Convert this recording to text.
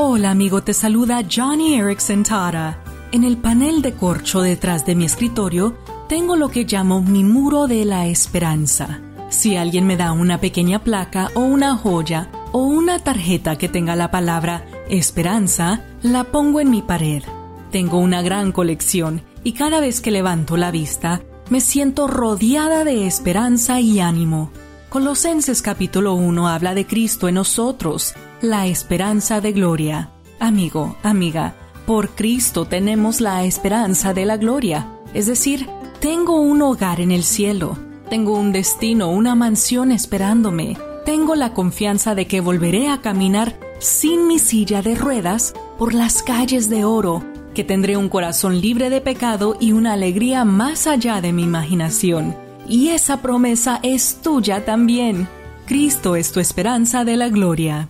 Hola amigo, te saluda Johnny Erickson Tara. En el panel de corcho detrás de mi escritorio tengo lo que llamo mi muro de la esperanza. Si alguien me da una pequeña placa o una joya o una tarjeta que tenga la palabra esperanza, la pongo en mi pared. Tengo una gran colección y cada vez que levanto la vista me siento rodeada de esperanza y ánimo. Colosenses capítulo 1 habla de Cristo en nosotros, la esperanza de gloria. Amigo, amiga, por Cristo tenemos la esperanza de la gloria. Es decir, tengo un hogar en el cielo, tengo un destino, una mansión esperándome, tengo la confianza de que volveré a caminar sin mi silla de ruedas por las calles de oro, que tendré un corazón libre de pecado y una alegría más allá de mi imaginación y esa promesa es tuya también. Cristo es tu esperanza de la gloria.